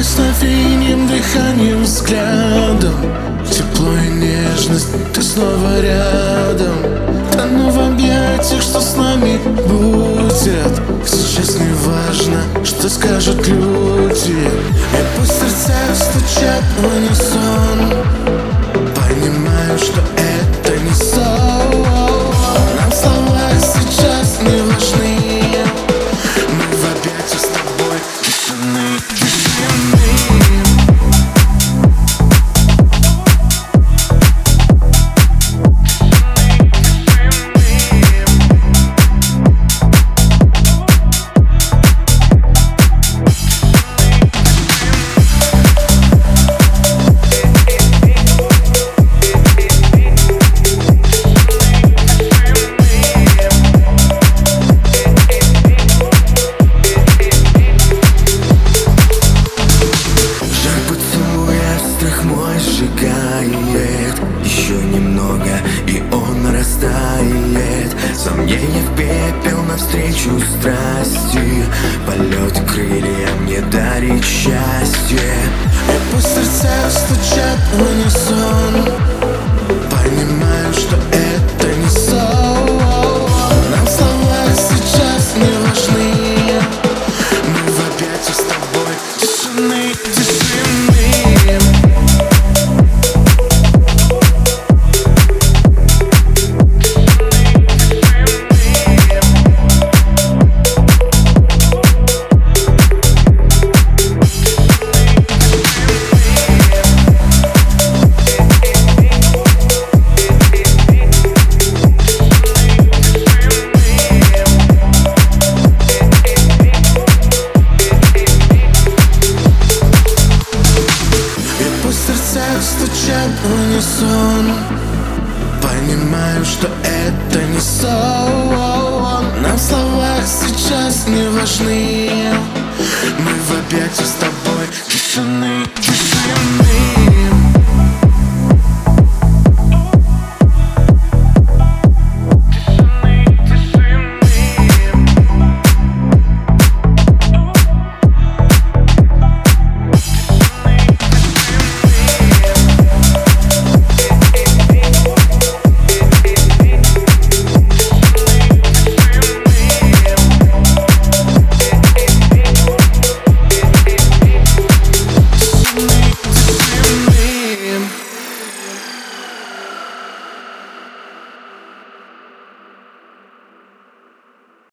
Прикосновением, дыханием, взглядом. Тепло и нежность, ты снова рядом. Тону в объятиях, что с нами будет. Сейчас не важно, что скажут люди. И пусть сердца стучат в унисон Понимаю, мой сжигает Еще немного и он растает. Сомнения в пепел навстречу страсти Полет крыльям не дарит счастье. И пусть сердца стучат в унисон в унисон Понимаю, что это не сон Нам слова сейчас не важны